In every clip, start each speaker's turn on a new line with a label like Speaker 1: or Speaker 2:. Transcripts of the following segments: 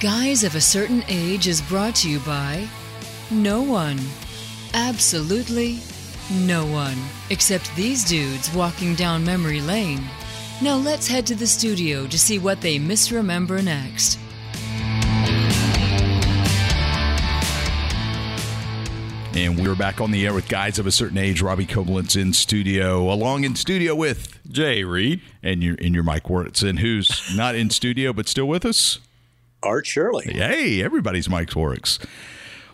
Speaker 1: Guys of a Certain Age is brought to you by no one. Absolutely no one. Except these dudes walking down memory lane. Now let's head to the studio to see what they misremember next.
Speaker 2: And we're back on the air with guys of a certain age. Robbie Koblenz in studio, along in studio with
Speaker 3: Jay Reed.
Speaker 2: and your and your Mike Wartson, who's not in studio but still with us.
Speaker 4: Art Shirley.
Speaker 2: Hey, everybody's Mike Works.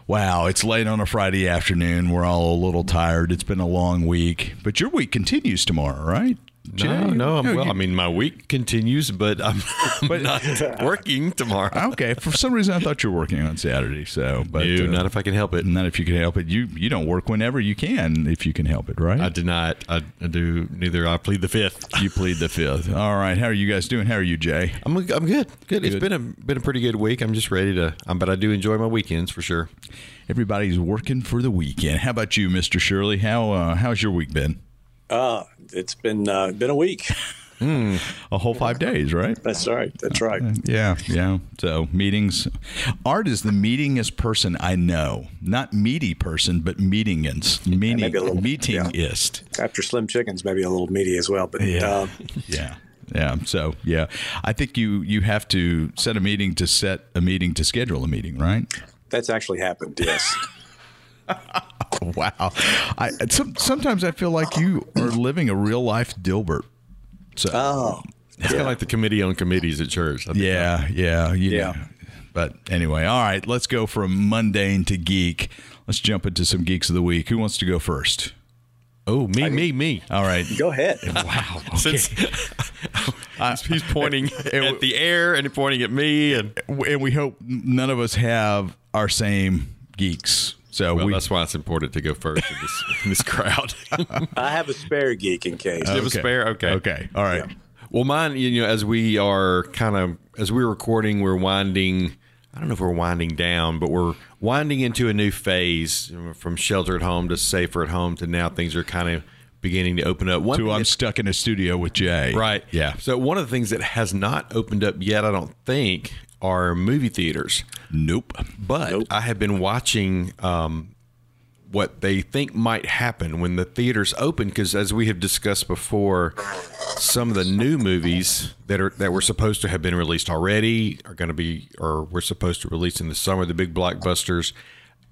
Speaker 2: Wow, it's late on a Friday afternoon. We're all a little tired. It's been a long week, but your week continues tomorrow, right?
Speaker 3: No,
Speaker 2: Jay?
Speaker 3: no, I'm, well,
Speaker 2: you-
Speaker 3: I mean, my week continues, but I'm, I'm not working tomorrow.
Speaker 2: okay. For some reason, I thought you were working on Saturday. So, but
Speaker 3: no,
Speaker 2: uh,
Speaker 3: not if I can help it.
Speaker 2: not if you can help it. You you don't work whenever you can if you can help it, right?
Speaker 3: I did not. I, I do neither. I plead the fifth.
Speaker 2: you plead the fifth. All right. How are you guys doing? How are you, Jay?
Speaker 3: I'm I'm good. Good. It's
Speaker 2: Good.
Speaker 3: been a been a pretty good week. I'm just ready to. Um, but I do enjoy my weekends for sure.
Speaker 2: Everybody's working for the weekend. How about you, Mister Shirley? How uh, how's your week been?
Speaker 4: Uh, it's been uh, been a week.
Speaker 2: A whole five days, right?
Speaker 4: That's right. That's right.
Speaker 2: Yeah, yeah. So meetings. Art is the meetingest person I know. Not meaty person, but meetingist. Meeting,
Speaker 4: maybe a little-
Speaker 2: meetingist.
Speaker 4: After Slim Chickens, maybe a little meaty as well. But
Speaker 2: Yeah.
Speaker 4: uh,
Speaker 2: yeah. Yeah. So yeah, I think you you have to set a meeting to set a meeting to schedule a meeting, right?
Speaker 4: that's actually happened. Yes.
Speaker 2: Wow. I some, sometimes I feel like you are living a real life Dilbert. So
Speaker 4: Oh,
Speaker 3: It's kind of like the committee on committees at church. I think
Speaker 2: yeah, yeah, you
Speaker 4: Yeah.
Speaker 2: know. But anyway, all right, let's go from mundane to geek. Let's jump into some geeks of the week. Who wants to go first?
Speaker 3: Oh, me, me, me.
Speaker 2: All right.
Speaker 4: go ahead.
Speaker 2: Wow.
Speaker 3: Since he's, he's pointing at the air and pointing at me, and
Speaker 2: and we hope none of us have our same geeks. So
Speaker 3: well,
Speaker 2: we
Speaker 3: that's why it's important to go first in this, in this crowd.
Speaker 4: I have a spare geek in case.
Speaker 3: you have a spare? Okay.
Speaker 2: Okay. All right.
Speaker 3: Well, mine, you know, as we are kind of as we're recording, we're winding. I don't know if we're winding down, but we're winding into a new phase from shelter at home to safer at home to now things are kind of beginning to open up. One
Speaker 2: So
Speaker 3: thing
Speaker 2: I'm stuck in a studio with Jay.
Speaker 3: right,
Speaker 2: Yeah.
Speaker 3: So one of the things that has not opened up yet, I don't think, are movie theaters.
Speaker 2: Nope.
Speaker 3: But
Speaker 4: Nope.
Speaker 3: I have been watching um, what they think might happen when the theaters open, because as we have discussed before, some of the new movies that are that were supposed to have been released already are going to be, or we're supposed to release in the summer, the big blockbusters.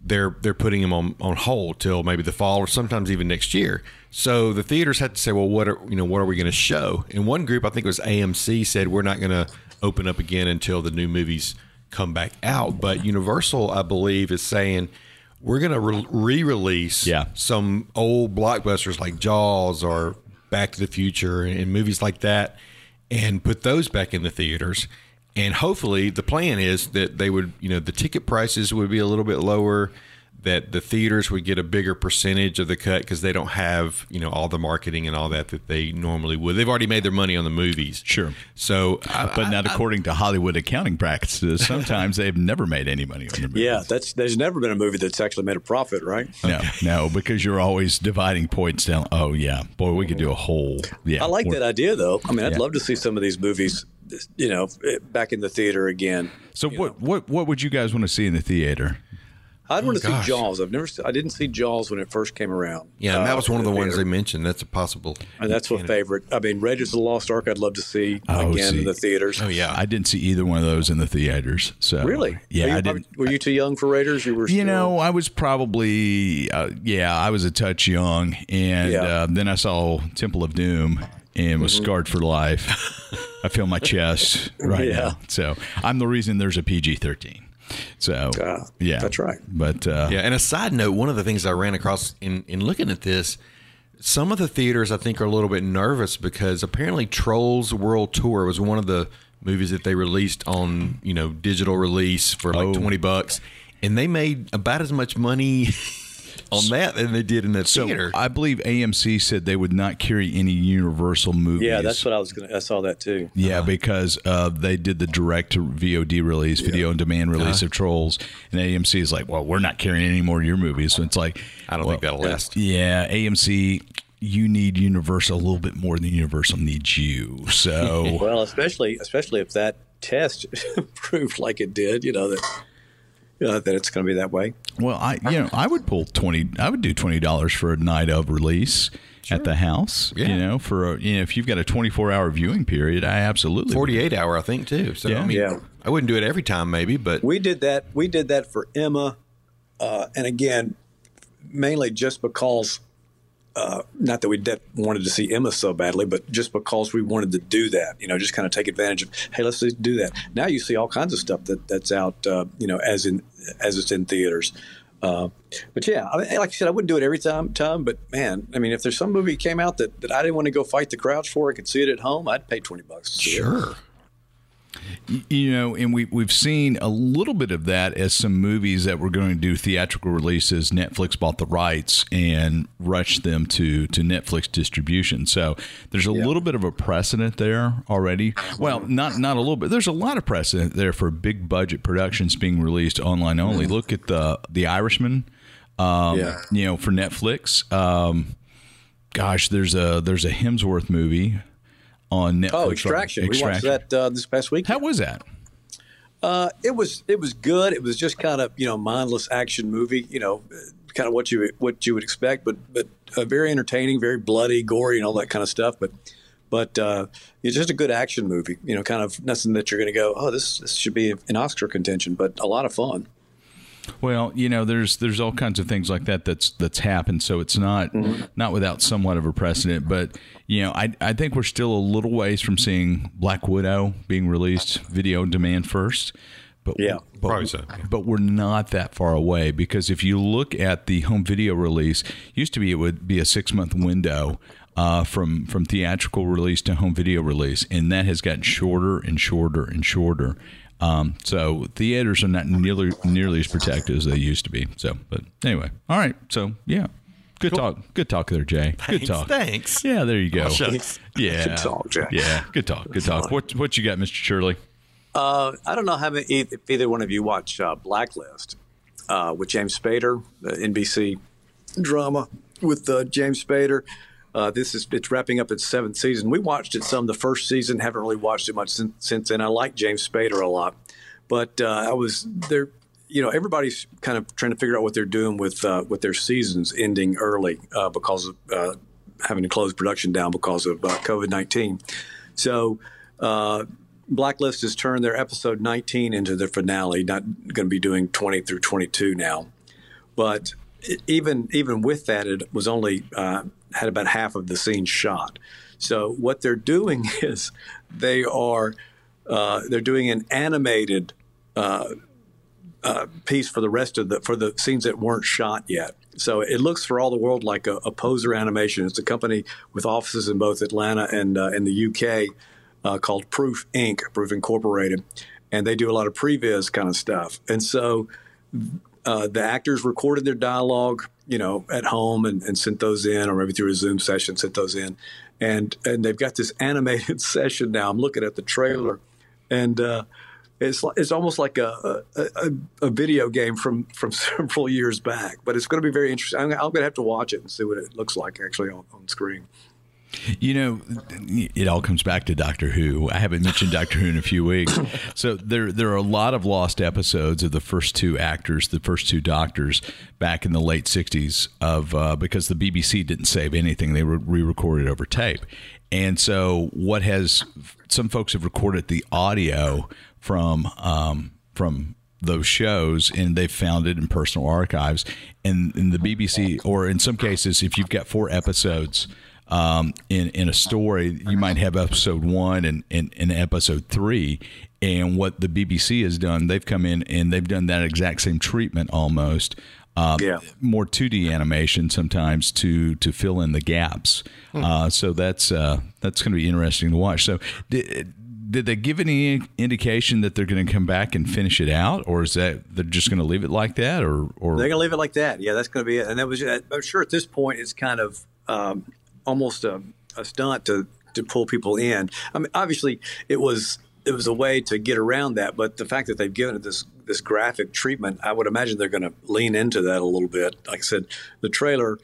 Speaker 3: They're they're putting them on, on hold till maybe the fall or sometimes even next year. So the theaters had to say, well, what are you know what are we going to show? And one group, I think it was AMC, said we're not going to open up again until the new movies come back out. But Universal, I believe, is saying we're going to re- re-release
Speaker 2: Yeah.
Speaker 3: some old blockbusters like Jaws or Back to the Future and movies like that, and put those back in the theaters. And hopefully, the plan is that they would, you know, the ticket prices would be a little bit lower. That the theaters would get a bigger percentage of the cut because they don't have, you know, all the marketing and all that that they normally would. They've already made their money on the movies.
Speaker 2: Sure.
Speaker 3: So, I,
Speaker 2: But not according to Hollywood accounting practices. Sometimes they've never made any money on their movies.
Speaker 4: Yeah, that's there's never been a movie that's actually made a profit, right?
Speaker 2: No, no, because you're always dividing points down. Oh yeah, boy, we could do a whole. Yeah,
Speaker 4: I like that idea, though. I mean, I'd
Speaker 2: Yeah.
Speaker 4: love to see some of these movies, you know, back in the theater again.
Speaker 2: So what what what would you guys want to see in the theater?
Speaker 4: I'd want to see. Jaws. I've never, I didn't see Jaws when it first came around.
Speaker 3: yeah, and that
Speaker 4: Uh,
Speaker 3: was one of the
Speaker 4: in
Speaker 3: ones they mentioned. That's a possible.
Speaker 4: And that's my favorite. I mean, Raiders of the Lost Ark. I'd love to see
Speaker 2: Oh,
Speaker 4: again
Speaker 2: see.
Speaker 4: in the theaters.
Speaker 3: Oh yeah,
Speaker 2: I didn't see either one of those in the theaters. So
Speaker 4: Really?
Speaker 2: yeah,
Speaker 4: you
Speaker 2: I didn't.
Speaker 4: Were you too young for Raiders? You were.
Speaker 2: You know, I was probably uh, yeah, I was a touch young, and
Speaker 4: Yeah.
Speaker 2: uh, then I saw Temple of Doom and was
Speaker 4: Mm-hmm.
Speaker 2: scarred for life. I feel my chest right
Speaker 4: Yeah.
Speaker 2: now, so I'm the reason there's a PG thirteen. So
Speaker 4: Ah,
Speaker 2: yeah,
Speaker 4: that's right.
Speaker 2: But uh,
Speaker 3: Yeah, and a side note, one of the things I ran across in, in looking at this, some of the theaters I think are a little bit nervous because apparently Trolls World Tour was one of the movies that they released on, you know, digital release for like
Speaker 2: Oh.
Speaker 3: 20 bucks and they made about as much money on that than they did in the
Speaker 2: so
Speaker 3: theater.
Speaker 2: I believe AMC said they would not carry any Universal movies.
Speaker 4: Yeah, that's what I was going to. I saw that too.
Speaker 2: Yeah, because uh, they did the direct to VOD release, video on demand release
Speaker 3: Uh-huh.
Speaker 2: of Trolls, and AMC is like, "Well, we're not carrying any more of your movies." So it's like,
Speaker 3: I don't think that'll last.
Speaker 2: yeah, AMC, you need Universal a little bit more than Universal needs you. So
Speaker 4: Well, especially especially if that test proved like it did, you know that you know, that it's going to be that way.
Speaker 2: Well, I you know I would pull twenty. I would do twenty dollars for a night of release sure. at the house. Yeah. You know, for a, you know if you've got a twenty four hour viewing period, I absolutely
Speaker 3: forty eight hour I think too. So
Speaker 2: yeah.
Speaker 3: I mean, yeah. I wouldn't do it every time maybe, but
Speaker 4: we did that. We did that for Emma, uh, and again, mainly just because uh, not that we de- wanted to see Emma so badly, but just because we wanted to do that, you know, just kind of take advantage of, hey, let's do that. Now you see all kinds of stuff that that's out, uh, you know, as in as it's in theaters. Uh, but yeah, I mean, like I said, I wouldn't do it every time, time. But man, I mean, if there's some movie came out that, that I didn't want to go fight the crowds for, I could see it at home. I'd pay twenty bucks.
Speaker 3: sure.
Speaker 2: You know, and we we've seen a little bit of that as some movies that were going to do theatrical releases. Netflix bought the rights and rushed them to to Netflix distribution. So there's a yeah. little bit of a precedent there already. Well, not not a little bit. There's a lot of precedent there for big budget productions being released online only. Mm-hmm. Look at the the Irishman. Um, yeah. You know, for Netflix. Um, gosh, there's a there's a Hemsworth movie on Netflix.
Speaker 4: Oh, Extraction. Extraction. We watched that uh, this past week.
Speaker 2: How was that?
Speaker 4: Uh, it was it was good. It was just kind of you know mindless action movie. You know, kind of what you what you would expect, but but uh, very entertaining, very bloody, gory, and all that kind of stuff. But but uh, it's just a good action movie. You know, kind of nothing that you're going to go, oh, this this should be an Oscar contention, but a lot of fun.
Speaker 2: Well, you know, there's there's all kinds of things like that that's that's happened. So it's not mm-hmm. not without somewhat of a precedent. But you know, I I think we're still a little ways from seeing Black Widow being released video demand first.
Speaker 4: But yeah,
Speaker 2: but, probably so. But we're not that far away because if you look at the home video release, used to be it would be a six month window. Uh, from from theatrical release to home video release, and that has gotten shorter and shorter and shorter. Um, so theaters are not nearly nearly as protected as they used to be. So, but anyway, all right. So yeah, good cool. talk. Good talk there, Jay.
Speaker 3: Thanks,
Speaker 2: good talk.
Speaker 3: Thanks.
Speaker 2: Yeah, there you go.
Speaker 3: Oh,
Speaker 2: yeah,
Speaker 4: good talk, Jay.
Speaker 2: Yeah, good talk. Good talk. What what you got, Mister Shirley?
Speaker 4: Uh, I don't know how many, if either one of you watch uh, Blacklist uh, with James Spader, the NBC drama with uh, James Spader. Uh, this is it's wrapping up its seventh season. We watched it some the first season. Haven't really watched it much since, since then. I like James Spader a lot, but uh, I was there. You know, everybody's kind of trying to figure out what they're doing with uh, with their seasons ending early uh, because of uh, having to close production down because of COVID nineteen. So. Blacklist has turned their episode 19 into their finale. Not going to be doing 20 through 22 now, but even even with that, it was only had about half of the scene shot. So what they're doing is they are uh, they're doing an animated uh, uh, piece for the rest of the for the scenes that weren't shot yet. So it looks for all the world like a, a poser animation. It's a company with offices in both Atlanta and uh, in the UK uh, called Proof Inc. Proof Incorporated, and they do a lot of previs kind of stuff. And so uh, the actors recorded their dialogue, you know, at home and, and, sent those in, or maybe through a Zoom session, sent those in, and and they've got this animated session now. I'm looking at the trailer, and uh, it's it's almost like a, a, a, video game from from several years back. But it's going to be very interesting. I'm, I'm going to have to watch it and see what it looks like actually on, on screen.
Speaker 2: You know, it all comes back to Doctor Who. I haven't mentioned Doctor Who in a few weeks. So there there are a lot of lost episodes of the first two actors, the first two doctors back in the late 60s of uh, because the BBC didn't save anything. They were re-recorded over tape. And so what has some folks have recorded the audio from um, from those shows and they've found it in personal archives and in the BBC or in some cases if you've got four episodes um, in in a story, you might have episode one and, and, and episode three. And what the BBC has done, they've come in and they've done that exact same treatment almost. Um, yeah. More 2D animation sometimes to to fill in the gaps. Hmm. Uh, so that's uh, that's going to be interesting to watch. So did, did they give any indication that they're going to come back and finish it out, or is that they're just going to leave it like that, or or
Speaker 4: they're going to leave it like that? Yeah, that's going to be it. And that was I'm sure at this point it's kind of um, almost a, a stunt to to pull people in. I mean, obviously, it was it was a way to get around that, but the fact that they've given it this this graphic treatment, I would imagine they're going to lean into that a little bit. Like I said, the trailer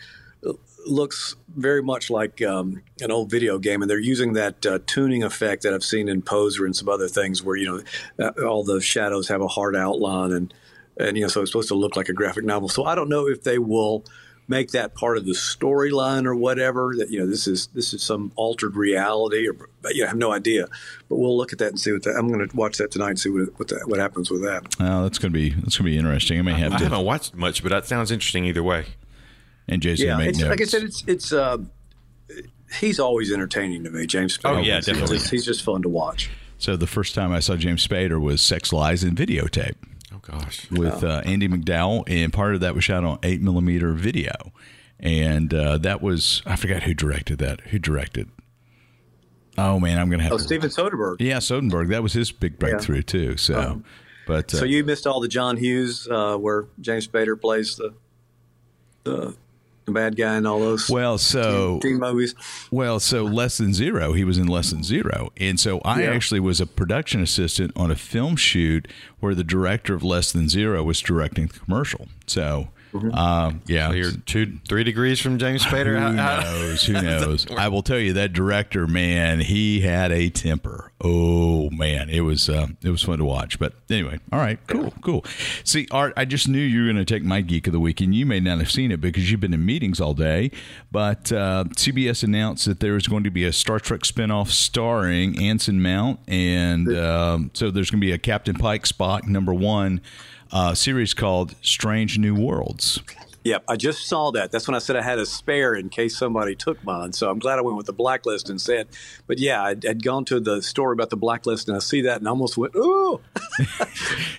Speaker 4: looks very much like um, an old video game, and they're using that uh, tuning effect that I've seen in Poser and some other things, where you know uh, all the shadows have a hard outline, and and you know so it's supposed to look like a graphic novel. So I don't know if they will make that part of the storyline or whatever. That you know this is this is some altered reality, or but you know, I have no idea. But we'll look at that and see what that. I'm going to watch that tonight and see what what, that, what happens with that.
Speaker 2: Oh, that's going to be that's going to be interesting. I may have
Speaker 3: I
Speaker 2: to.
Speaker 3: haven't watched much, but that sounds interesting either way.
Speaker 2: And Jason
Speaker 4: Yeah,
Speaker 2: make
Speaker 4: it's,
Speaker 2: notes.
Speaker 4: like I said, it's it's. Uh, he's always entertaining to me, James. Spader.
Speaker 3: Oh, yeah,
Speaker 4: He's
Speaker 3: definitely.
Speaker 4: just- he's just fun to watch.
Speaker 2: so the first time I saw James Spader was Sex Lies and Videotape
Speaker 3: Oh gosh.
Speaker 2: with uh, Andie MacDowell, and part of that was shot on eight millimeter video, and uh, that was I forgot who directed that. Who directed? Oh man, I'm gonna have
Speaker 4: Oh,
Speaker 2: to.
Speaker 4: Steven Soderbergh.
Speaker 2: Yeah, Soderbergh. That was his big breakthrough too. So, but uh,
Speaker 4: So you missed all the John Hughes uh, where James Spader plays the the the bad guy and all those
Speaker 2: well, so
Speaker 4: teen movies.
Speaker 2: Well, so Less Than Zero, he was in Less Than Zero. And so I
Speaker 4: Yeah.
Speaker 2: actually was a production assistant on a film shoot where the director of Less Than Zero was directing the commercial. So, um, yeah.
Speaker 3: You're two, three degrees from James Spader.
Speaker 2: who knows? Who knows? I will tell you that director, man, he had a temper. Oh man, it was uh, it was fun to watch. But anyway, all right, cool, cool. See, Art, I just knew you were going to take my geek of the week, and you may not have seen it because you've been in meetings all day. But uh, CBS announced that there is going to be a Star Trek spinoff starring Anson Mount, and um, so there's going to be a Captain Pike Spock number one uh, series called Strange New Worlds.
Speaker 4: Yep, I just saw that. That's when I said I had a spare in case somebody took mine. So I'm glad I went with the blacklist instead. But yeah, I'd, I'd gone to the story about the blacklist and I see that and I almost went, ooh.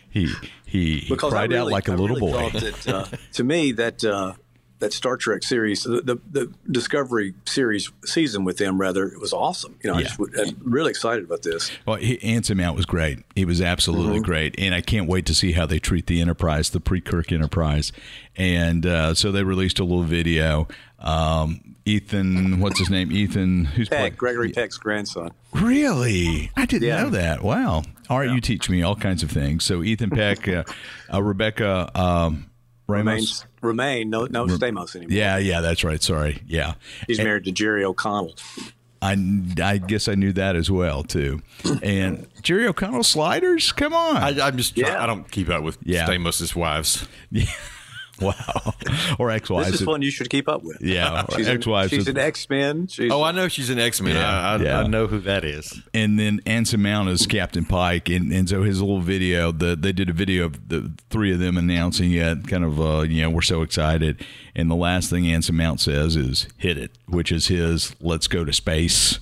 Speaker 2: He he, he cried
Speaker 4: I
Speaker 2: out like a
Speaker 4: I
Speaker 2: little
Speaker 4: really
Speaker 2: boy.
Speaker 4: That, uh, to me, that uh, that Star Trek series, the, the, the Discovery series season with them, rather, it was awesome. You know, I
Speaker 2: Yeah.
Speaker 4: just, w- I'm really excited about this.
Speaker 2: Well, he, Anson Mount was great. He was absolutely
Speaker 4: Mm-hmm.
Speaker 2: great, and I can't wait to see how they treat the Enterprise, the pre-Kirk Enterprise. And uh, so they released a little video. Um, Ethan, what's his name? Ethan, who's
Speaker 4: Peck, Gregory Peck's grandson.
Speaker 2: Really? I didn't
Speaker 4: Yeah.
Speaker 2: know that. Wow. All right, you teach me all kinds of things. So Ethan Peck, uh, uh, Rebecca um, Ramos.
Speaker 4: Remains, remain, no, no Stamos anymore.
Speaker 2: Yeah, yeah, that's right. Sorry. Yeah.
Speaker 4: He's married to Jerry O'Connell.
Speaker 2: I, I guess I knew that as well too. And Jerry O'Connell sliders, come on!
Speaker 3: I, I'm just.
Speaker 4: Yeah.
Speaker 3: I don't keep up with
Speaker 2: Yeah.
Speaker 3: Stamos' wives.
Speaker 2: wow, or ex-wives.
Speaker 4: This is one you should keep up with.
Speaker 2: Yeah,
Speaker 4: she's,
Speaker 2: ex-wives
Speaker 4: she's an X Men.
Speaker 3: Oh, I know she's an X Men.
Speaker 2: Yeah,
Speaker 3: I, I,
Speaker 2: yeah.
Speaker 3: I know who that is.
Speaker 2: and then Anson Mount is Captain Pike, and, and so his little video, the they did a video of the three of them announcing it, kind of, uh, you know, we're so excited. And the last thing Anson Mount says is "hit it," which is his "let's go to space."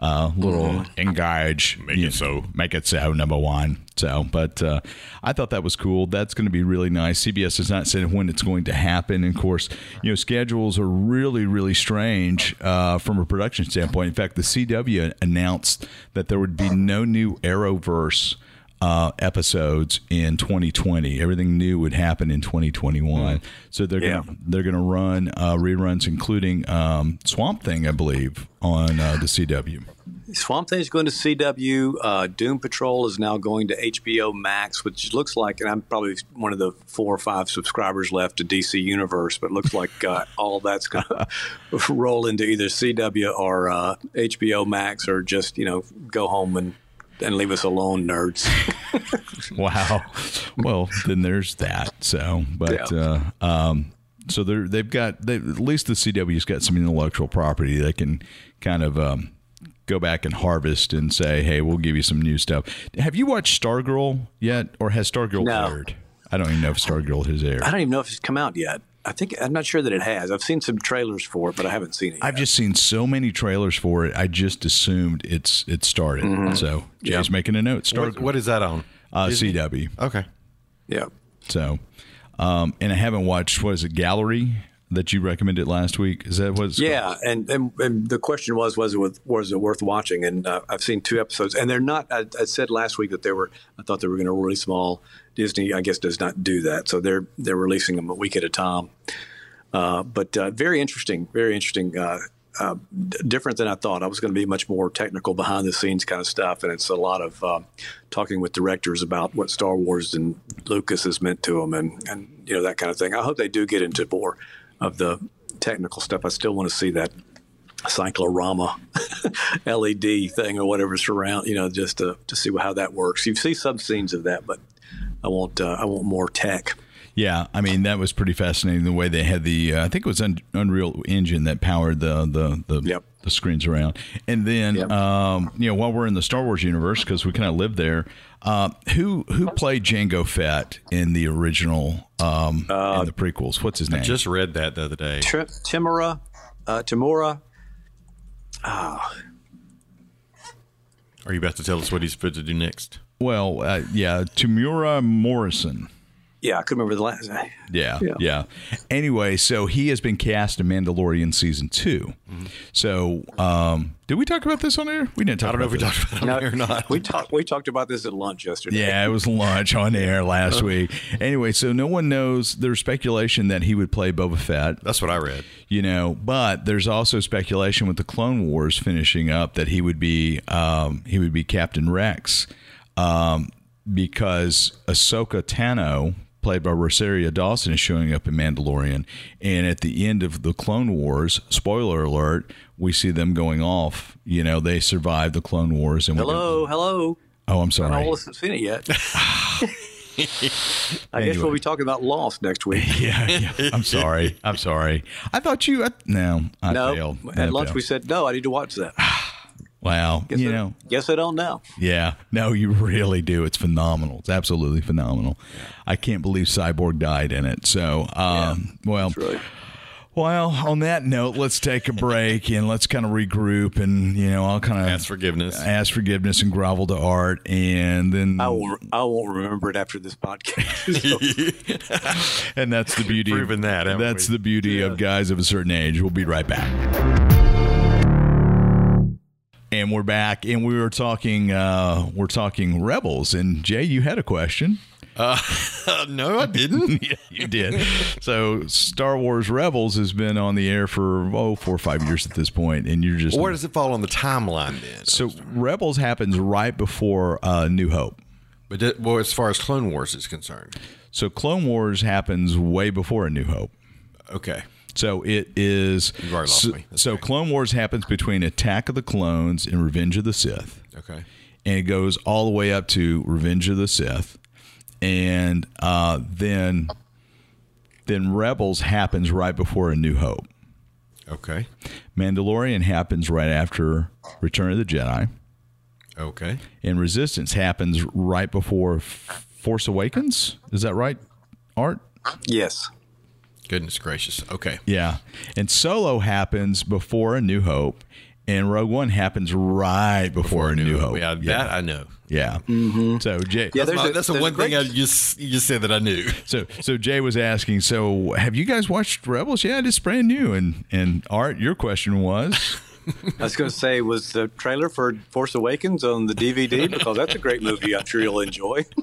Speaker 2: Uh, little engage,
Speaker 3: Make it so.
Speaker 2: make it so number one. So, but uh, I thought that was cool. That's going to be really nice. CBS has not said when it's going to happen. And of course, you know, schedules are really, really strange uh, from a production standpoint. In fact, the CW announced that there would be no new Arrowverse. Uh, episodes in 2020. Everything new would happen in 2021. So they're
Speaker 4: Yeah.
Speaker 2: gonna they're gonna run uh, reruns, including um, Swamp Thing, I believe, on uh, the CW.
Speaker 4: Swamp Thing is going to CW. Uh, Doom Patrol is now going to HBO Max, which looks like, and I'm probably one of the four or five subscribers left to DC Universe, but it looks like uh, all that's going to roll into either CW or uh, HBO Max, or just you know go home and and leave us alone, nerds.
Speaker 2: Wow. well, then there's that. So, but
Speaker 4: Yeah.
Speaker 2: uh, um, so they're they've got they, at least the CW's got some intellectual property they can kind of um, go back and harvest and say, hey, we'll give you some new stuff. Have you watched Stargirl yet, or has Stargirl
Speaker 4: No.
Speaker 2: aired? I don't even know if Stargirl has aired.
Speaker 4: I don't even know if it's come out yet. I think I'm not sure that it has. I've seen some trailers for it, but I haven't seen it. Yet.
Speaker 2: I've just seen so many trailers for it. I just assumed it's it started. So Jay's
Speaker 4: Yeah.
Speaker 2: making a note. Stargirl,
Speaker 3: What, what is that on?
Speaker 2: uh, CW.
Speaker 3: Okay.
Speaker 4: yeah.
Speaker 2: So, um, and I haven't watched what is it, Gallery that you recommended last week? Is that what it's called?
Speaker 4: Yeah, and, and and the question was was it worth, was it worth watching? And uh, I've seen two episodes, and they're not. I, I said last week that they were. I thought they were going to release them all. Disney, I guess, does not do that, so they're they're releasing them a week at a time. Uh, but uh, very interesting, very interesting. Uh, uh, d- different than I thought. I was going to be much more technical, behind the scenes kind of stuff, and it's a lot of uh, talking with directors about what Star Wars and Lucas has meant to them, and and you know that kind of thing. I hope they do get into more of the technical stuff, I still want to see that cyclorama LED thing or whatever surround, you know, just to, to see how that works. You see some scenes of that, but I want uh, I want more tech.
Speaker 2: Yeah, I mean that was pretty fascinating the way they had the uh, I think it was Un- Unreal Engine that powered the the the,
Speaker 4: Yep.
Speaker 2: the screens around. And then
Speaker 4: Yep.
Speaker 2: um, you know while we're in the Star Wars universe because we kind of live there, uh, who who played Jango Fett in the original um, in the prequels? What's his name?
Speaker 3: Just read that the other day.
Speaker 4: Tri- Temuera, uh, Temuera.
Speaker 3: Are you about to tell us what he's fit to do next?
Speaker 2: well, uh, yeah, Temuera Morrison.
Speaker 4: Yeah, I couldn't remember the last.
Speaker 2: Yeah,
Speaker 4: Yeah.
Speaker 2: yeah, Anyway, so he has been cast in Mandalorian season 2 So, um, did we talk about this on air? We didn't talk.
Speaker 3: I don't know if we
Speaker 2: about this.
Speaker 3: talked about it or not.
Speaker 4: We talked. We talked about this at lunch yesterday.
Speaker 2: Yeah, it was lunch on air last week. Anyway, so no one knows. There's speculation that he would play Boba Fett.
Speaker 3: That's what I read.
Speaker 2: You know, but there's also speculation with the Clone Wars finishing up that he would be um, he would be Captain Rex, um, because Ahsoka Tano, played by Rosario Dawson, is showing up in Mandalorian, and at the end of the Clone Wars, spoiler alert, we see them going off. You know, they survived the Clone Wars, and
Speaker 4: Hello, hello.
Speaker 2: oh, I'm sorry.
Speaker 4: I haven't seen it yet. I guess we'll be talking about Lost next week.
Speaker 2: yeah, yeah. I'm sorry. I'm sorry. I thought you. I, no, I
Speaker 4: No,
Speaker 2: failed.
Speaker 4: at
Speaker 2: I
Speaker 4: lunch
Speaker 2: failed.
Speaker 4: we said no. I need to watch that.
Speaker 2: Wow.
Speaker 4: Guess
Speaker 2: you
Speaker 4: I,
Speaker 2: know.
Speaker 4: guess I don't know.
Speaker 2: Yeah. No, you really do. It's phenomenal. It's absolutely phenomenal. I can't believe Cyborg died in it. So, um, well,
Speaker 4: That's
Speaker 2: well. On that note, let's take a break and let's kind of regroup and you know I'll kind of
Speaker 3: Ask forgiveness.
Speaker 2: ask forgiveness and grovel to Art, and then
Speaker 4: I won't. I won't remember it after this podcast.
Speaker 2: And that's the beauty.
Speaker 3: Proven that, haven't
Speaker 2: That's
Speaker 3: we?
Speaker 2: the beauty of guys of a certain age. We'll be right back. And we're back, and we were talking. Uh, we're talking rebels, and Jay, you had a question.
Speaker 3: Uh, no, I didn't.
Speaker 2: yeah, you did. So, Star Wars Rebels has been on the air for oh four or five years at this point, and you're just
Speaker 3: Where does it fall on the timeline then?
Speaker 2: so Rebels happens right before uh, New Hope.
Speaker 3: But it- well, as far as Clone Wars is concerned,
Speaker 2: So Clone Wars happens way before A New Hope.
Speaker 3: okay.
Speaker 2: So it is.
Speaker 3: You've already lost
Speaker 2: so,
Speaker 3: me. That's
Speaker 2: so
Speaker 3: okay.
Speaker 2: Clone Wars happens between Attack of the Clones and Revenge of the Sith,
Speaker 3: Okay.
Speaker 2: and it goes all the way up to Revenge of the Sith, and uh, then then Rebels happens right before A New Hope.
Speaker 3: Okay.
Speaker 2: Mandalorian happens right after Return of the Jedi,
Speaker 3: Okay.
Speaker 2: and Resistance happens right before Force Awakens. Is that right, Art?
Speaker 4: yes.
Speaker 3: Goodness gracious. Okay.
Speaker 2: Yeah. And Solo happens before A New Hope, and Rogue One happens right before, A New, Hope.
Speaker 3: Yeah, that I know.
Speaker 2: Yeah. Mm-hmm. So Jay,
Speaker 4: Yeah,
Speaker 3: That's, my-
Speaker 4: a-
Speaker 3: that's the one thing
Speaker 4: great-
Speaker 3: I just you just said that I knew.
Speaker 2: so so Jay was asking. So have you guys watched Rebels? Yeah, it's brand new. And and Art, your question was.
Speaker 4: I was going to say was the trailer for Force Awakens on the DVD because that's a great movie. I'm sure you'll enjoy.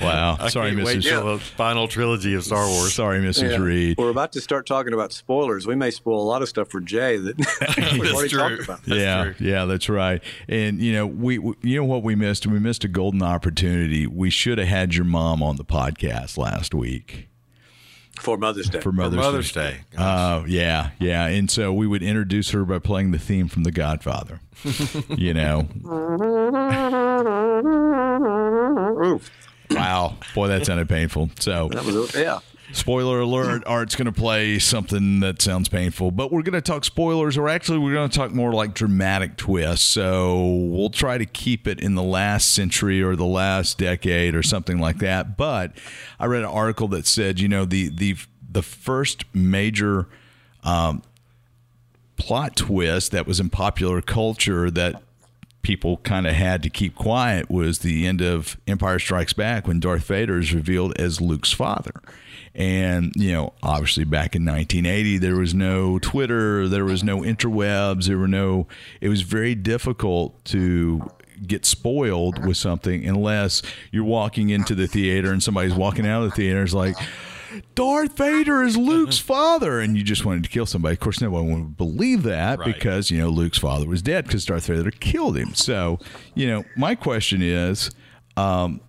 Speaker 2: Wow. Sorry,
Speaker 3: Can't wait
Speaker 2: Mrs.
Speaker 3: till the final trilogy of Star Wars.
Speaker 2: Sorry, Mrs.
Speaker 4: Yeah.
Speaker 2: Reed.
Speaker 4: We're about to start talking about spoilers. We may spoil a lot of stuff for Jay that we've
Speaker 3: That's
Speaker 4: already
Speaker 3: true.
Speaker 4: talked about.
Speaker 3: That's
Speaker 2: yeah,
Speaker 3: true.
Speaker 2: yeah, that's right. And you know, we, we you know what we missed? We missed a golden opportunity. We should have had your mom on the podcast last week
Speaker 4: For Mother's Day.
Speaker 2: for
Speaker 3: For
Speaker 2: Mother's,
Speaker 3: Mother's
Speaker 2: Day.
Speaker 3: Day.
Speaker 2: Uh, yeah, yeah. And so we would introduce her by playing the theme from The Godfather. you know,
Speaker 4: Oof.
Speaker 2: Wow, boy, that sounded painful. So,
Speaker 4: That was yeah.
Speaker 2: spoiler alert: Art's going to play something that sounds painful, but we're going to talk spoilers, or actually, we're going to talk more like dramatic twists. So we'll try to keep it in the last century or the last decade or something like that. But I read an article that said, you know, the the the first major um, plot twist that was in popular culture that people kind of had to keep quiet was the end of Empire Strikes Back when Darth Vader is revealed as Luke's father. And, you know, obviously back in 1980, there was no Twitter, there was no interwebs, there were no, it was very difficult to get spoiled with something unless you're walking into the theater and somebody's walking out of the theater is like, Darth Vader is Luke's father, and you just wanted to kill somebody. Of course, no one would believe that
Speaker 3: Right.
Speaker 2: because you know Luke's father was dead because Darth Vader killed him. So, you know, my question is, um,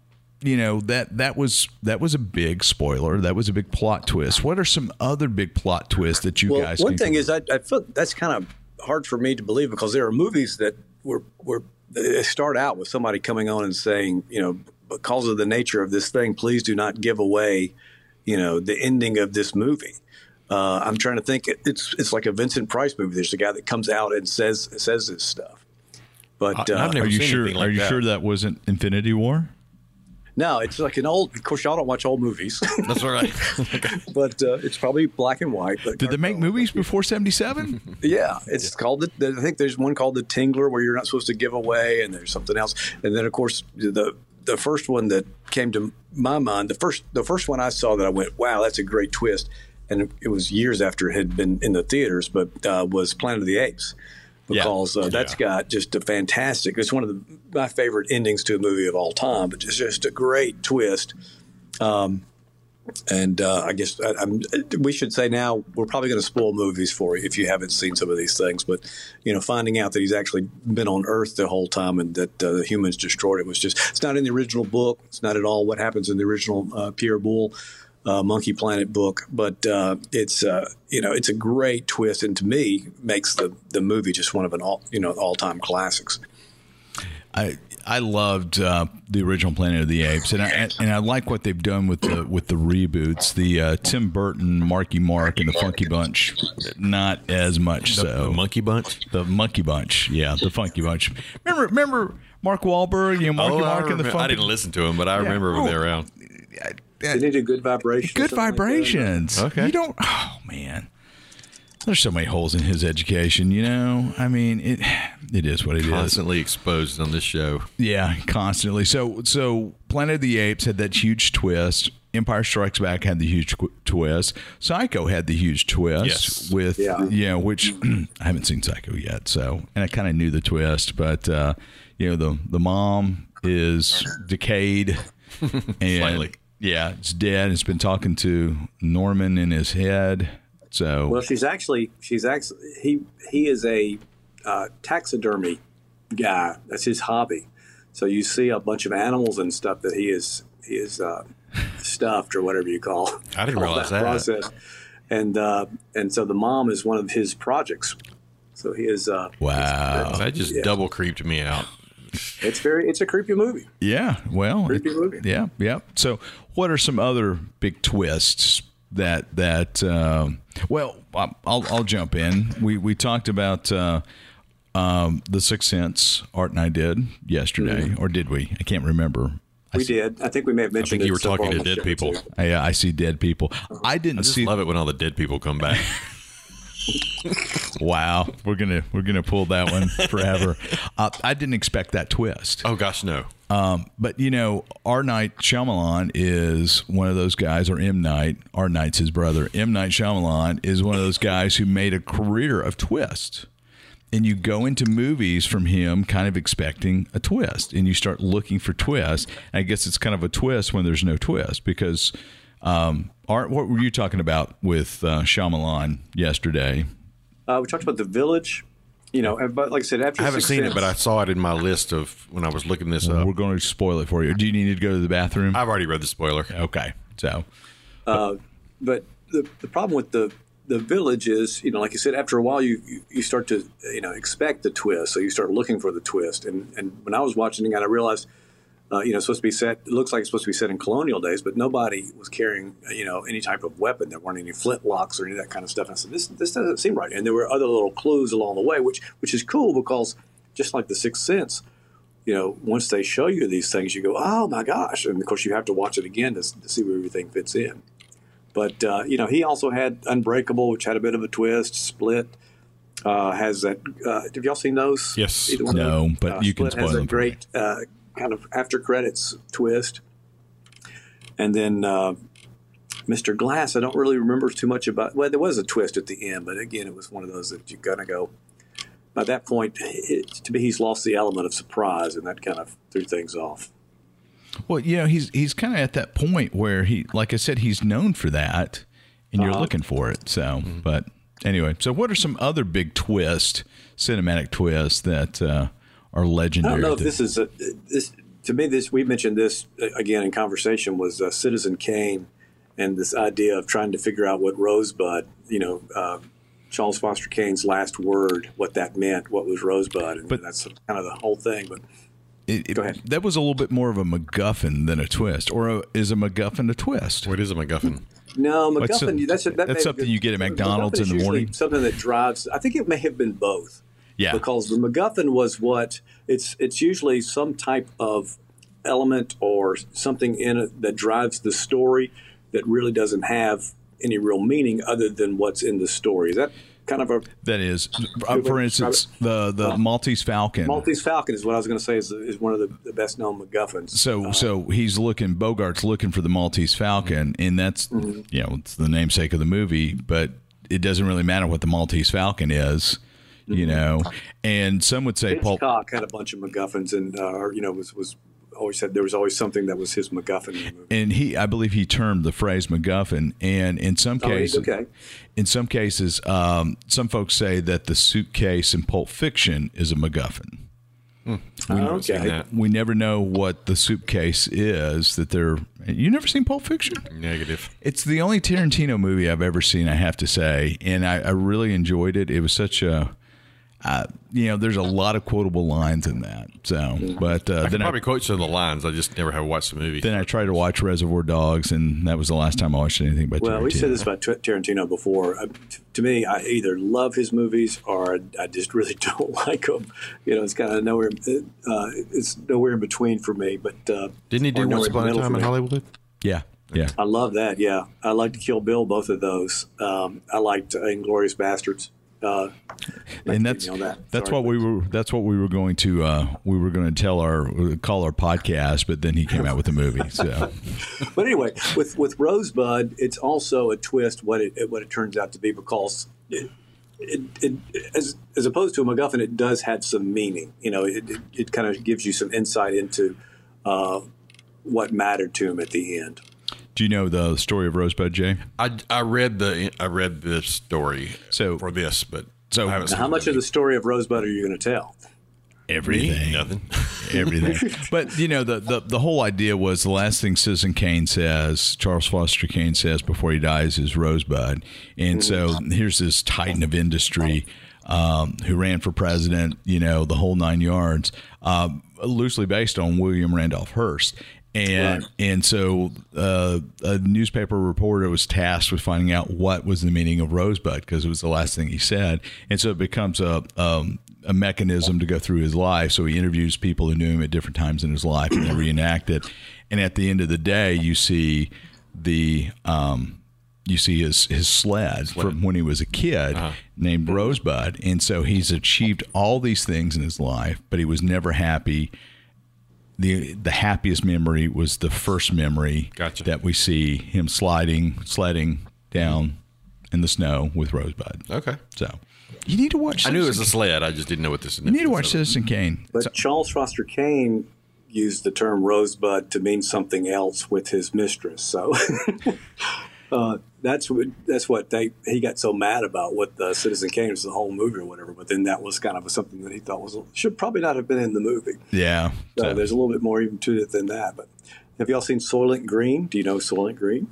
Speaker 2: you know that that was that was a big spoiler. That was a big plot twist. What are some other big plot twists that you
Speaker 4: well,
Speaker 2: guys?
Speaker 4: one
Speaker 2: can
Speaker 4: thing is, I, I feel that's kind of hard for me to believe because there are movies that were were they start out with somebody coming on and saying, you know, because of the nature of this thing, please do not give away, you know, the ending of this movie. Uh, I'm trying to think. It's it's like a Vincent Price movie. There's a guy that comes out and says says this stuff. But
Speaker 3: I- I've
Speaker 4: uh,
Speaker 3: never
Speaker 2: are you
Speaker 3: seen
Speaker 2: sure?
Speaker 3: anything like
Speaker 2: are you
Speaker 3: that.
Speaker 2: sure that wasn't Infinity War?
Speaker 4: no, it's like an old. Of course, y'all don't watch old movies,
Speaker 3: That's all right.
Speaker 4: but uh, it's probably black and white. But
Speaker 2: Did they make movies before '77?
Speaker 4: Yeah, it's called the, the. I think there's one called the Tingler where you're not supposed to give away, and there's something else. And then of course the the first one that came to my mind, the first the first one I saw that I went, wow, that's a great twist, and it was years after it had been in the theaters, but uh, was Planet of the Apes.
Speaker 2: Yeah.
Speaker 4: Because uh, that's got just a fantastic. It's one of the, my favorite endings to a movie of all time, but it's just a great twist. And uh, I guess I, we should say now we're probably going to spoil movies for you if you haven't seen some of these things. But you know, finding out that he's actually been on Earth the whole time and that uh, the humans destroyed it was just it's not in the original book. It's not at all what happens in the original uh, Pierre Boulle uh, Monkey Planet book. But uh, it's uh, you know it's a great twist, and to me makes the the movie just one of an all you know all time classics.
Speaker 2: I I loved uh, the original Planet of the Apes, and I and I like what they've done with the with the reboots. The uh, Tim Burton, Marky Mark, and the Funky Bunch, not as much so.
Speaker 3: The Monkey Bunch.
Speaker 2: The Monkey Bunch, yeah, the Funky Bunch. Remember, remember Mark Wahlberg, you know, Marky
Speaker 3: Oh, I,
Speaker 2: Mark and the
Speaker 3: remember-
Speaker 2: Funky.
Speaker 3: I didn't listen to him, but I remember when they were around.
Speaker 4: They needed good vibrations.
Speaker 2: Good vibrations.
Speaker 3: Okay.
Speaker 2: You don't. Oh man, there's so many holes in his education. You know, I mean, it. It is what it is.
Speaker 3: Constantly exposed on this show.
Speaker 2: Yeah, constantly. So, so Planet of the Apes had that huge twist. Empire Strikes Back had the huge twist. Psycho had the huge twist
Speaker 3: Yes.
Speaker 2: with
Speaker 4: Yeah.
Speaker 2: yeah, which I haven't seen Psycho yet. So, and I kind of knew the twist, but uh, you know the the mom is decayed and
Speaker 3: Slightly.
Speaker 2: yeah, it's dead. It's been talking to Norman in his head. So
Speaker 4: Well, she's actually she's actually he he is a uh, taxidermy guy. That's his hobby. So you see a bunch of animals and stuff that he is he is uh, stuffed or whatever you call.
Speaker 3: I didn't
Speaker 4: call
Speaker 3: realize that.
Speaker 4: process. And uh, and so the mom is one of his projects. So he is. Uh,
Speaker 2: wow.
Speaker 3: That just
Speaker 4: Yeah.
Speaker 3: double creeped me out.
Speaker 4: It's very it's a creepy movie.
Speaker 2: Yeah, well,
Speaker 4: Creepy movie.
Speaker 2: Yeah, yeah. So, what are some other big twists that that? Um, well, I'll I'll jump in. We we talked about uh, um, the Sixth Sense. Art and I did yesterday, or did we? I can't remember.
Speaker 4: We did. I think we may have mentioned.
Speaker 3: I think you
Speaker 4: it
Speaker 3: were
Speaker 4: so
Speaker 3: talking to dead people.
Speaker 4: too.
Speaker 2: I, I see dead people. I didn't
Speaker 3: I just
Speaker 2: see.
Speaker 3: love it when all the dead people come back.
Speaker 2: Wow, we're gonna we're gonna pull that one forever. uh, I didn't expect that twist.
Speaker 3: oh gosh, no.
Speaker 2: Um, but you know, R. Night Shyamalan is one of those guys, or M. Night. R. Night's his brother. M. Night Shyamalan is one of those guys who made a career of twists. And you go into movies from him kind of expecting a twist, and you start looking for twists. I guess it's kind of a twist when there's no twist because. Um, Art, what were you talking about with uh, Shyamalan yesterday?
Speaker 4: Uh, we talked about the village. You know, but like I said, after
Speaker 3: I haven't
Speaker 4: Sixth
Speaker 3: seen it, but I saw it in my list of when I was looking this up.
Speaker 2: We're going to spoil it for you. Do you need to go to the bathroom?
Speaker 3: I've already read the spoiler.
Speaker 2: Okay, so
Speaker 4: but the, the problem with the the village is, you know, like you said, after a while you, you you start to you know expect the twist, so you start looking for the twist. And and when I was watching it, I realized, uh, you know, supposed to be set. It looks like it's supposed to be set in colonial days, but nobody was carrying you know any type of weapon. There weren't any flintlocks or any of that kind of stuff. And I said, this this doesn't seem right. And there were other little clues along the way, which which is cool because just like the Sixth Sense. You know, once they show you these things, you go, "Oh my gosh!" And of course, you have to watch it again to, to see where everything fits in. But uh, you know, he also had Unbreakable, which had a bit of a twist. Split uh, has that. Uh, have y'all seen those?
Speaker 3: Yes.
Speaker 2: No, but
Speaker 4: Uh,
Speaker 2: you can spoil them
Speaker 4: great uh, kind of after credits twist. And then uh, Mr. Glass, I don't really remember too much about. Well, there was a twist at the end, but again, it was one of those that you kind of go. By that point, it, to me, he's lost the element of surprise, and that kind of threw things off.
Speaker 2: Well, you know, he's he's kind of at that point where he, like I said, he's known for that, and you're looking for it. So, but anyway, so what are some other big twist, cinematic twists that uh, are
Speaker 4: I don't know if this is a, this to me, this we mentioned this uh, again in conversation was uh, Citizen Kane, and this idea of trying to figure out what Rosebud, you know, uh, Charles Foster Kane's last word, what that meant, what was Rosebud, and
Speaker 2: But-
Speaker 4: that's kind of the whole thing. But
Speaker 2: It, it-
Speaker 4: Go ahead.
Speaker 2: That was a little bit more of a MacGuffin than a twist, or a, is a MacGuffin a twist?
Speaker 3: What is a MacGuffin?
Speaker 4: no, MacGuffin.
Speaker 2: the-
Speaker 4: that's a, that
Speaker 2: that's something
Speaker 4: good.
Speaker 2: you get at McDonald's
Speaker 4: MacGuffin
Speaker 2: in the morning?
Speaker 4: Something that drives. I think it may have been both.
Speaker 2: Yeah.
Speaker 4: because the MacGuffin was what it's it's usually some type of element or something in it that drives the story that really doesn't have any real meaning other than what's in the story. Is that kind of a
Speaker 2: That is, uh, for instance, the the Maltese Falcon.
Speaker 4: Maltese Falcon is what I was going to say is, is one of the, the best known MacGuffins.
Speaker 2: So so he's looking Bogart's looking for the Maltese Falcon, and that's
Speaker 4: Mm-hmm.
Speaker 2: you know it's the namesake of the movie, but it doesn't really matter what the Maltese Falcon is, you know. And some would say Paul.
Speaker 4: Had a bunch of MacGuffins, and uh, you know was was always said there was always something that was his MacGuffin in the movie.
Speaker 2: and he I believe he termed the phrase MacGuffin and in some
Speaker 4: Oh,
Speaker 2: cases
Speaker 4: okay.
Speaker 2: in some cases um, some folks say that the suitcase in Pulp Fiction is a MacGuffin.
Speaker 4: Oh,
Speaker 3: Seen
Speaker 4: okay.
Speaker 2: We never know what the suitcase is that they're you never seen Pulp Fiction?
Speaker 3: Negative.
Speaker 2: It's the only Tarantino movie I've ever seen, I have to say, and I, I really enjoyed it. It was such a, uh, you know, there's a lot of quotable lines in that. So, but uh,
Speaker 3: I
Speaker 2: then
Speaker 3: can
Speaker 2: I
Speaker 3: probably quote some of the lines. I just never have watched the movie.
Speaker 2: then I tried to watch Reservoir Dogs, and that was the last time I watched anything by
Speaker 4: Well,
Speaker 2: Tarantino.
Speaker 4: we said this about Tarantino before. Uh, t- to me, I either love his movies or I just really don't like them. You know, it's kind of nowhere. Uh, it's nowhere in between for me. But uh,
Speaker 3: Didn't he do Once Upon a Time in. Hollywood?
Speaker 2: yeah, yeah.
Speaker 4: I love that. Yeah, I liked Kill Bill, both of those. Um, I liked uh, Inglourious Basterds. Uh,
Speaker 2: and that's
Speaker 4: that.
Speaker 2: that's
Speaker 4: Sorry,
Speaker 2: what we were that's what we were going to uh, we were going to tell our call our podcast, but then he came out with the movie. So
Speaker 4: but anyway, with with Rosebud, it's also a twist what it what it turns out to be because it, it, it as as opposed to a MacGuffin, it does have some meaning. You know, it it, it kind of gives you some insight into uh, what mattered to him at the end.
Speaker 2: Do you know the story of Rosebud, Jay?
Speaker 3: I, I read the I read the story
Speaker 2: So-
Speaker 3: for this, but
Speaker 2: so-
Speaker 3: I haven't seen
Speaker 4: how much of the story of Rosebud are you going to tell?
Speaker 2: Everything.
Speaker 3: Nothing.
Speaker 2: everything. but you know, the, the the whole idea was the last thing Citizen Kane says, Charles Foster Kane says before he dies is Rosebud. And so here's this titan of industry um, who ran for president, you know, the whole nine yards, um, loosely based on William Randolph Hearst. And and so uh, a newspaper reporter was tasked with finding out what was the meaning of Rosebud because it was the last thing he said, and so it becomes a um, a mechanism to go through his life. So he interviews people who knew him at different times in his life, and they reenact it. And at the end of the day, you see the um, you see his his sled, from when he was a kid named Rosebud, and so he's achieved all these things in his life, but he was never happy. The The happiest memory was the first memory
Speaker 3: Gotcha.
Speaker 2: that we see him sliding, sledding down in the snow with Rosebud.
Speaker 3: Okay.
Speaker 2: So you need to watch.
Speaker 3: I knew it was a sled. I just didn't know what this.
Speaker 2: you need to watch Citizen Kane.
Speaker 4: But Charles Foster Kane used the term rosebud to mean something else with his mistress. So uh, that's what that's what they he got so mad about with uh, Citizen Kane was the whole movie or whatever. But then that was kind of something that he thought was should probably not have been in the movie.
Speaker 2: Yeah.
Speaker 4: So
Speaker 2: So-
Speaker 4: there's a little bit more even to it than that. But have y'all seen Soylent Green? Do you know Soylent Green?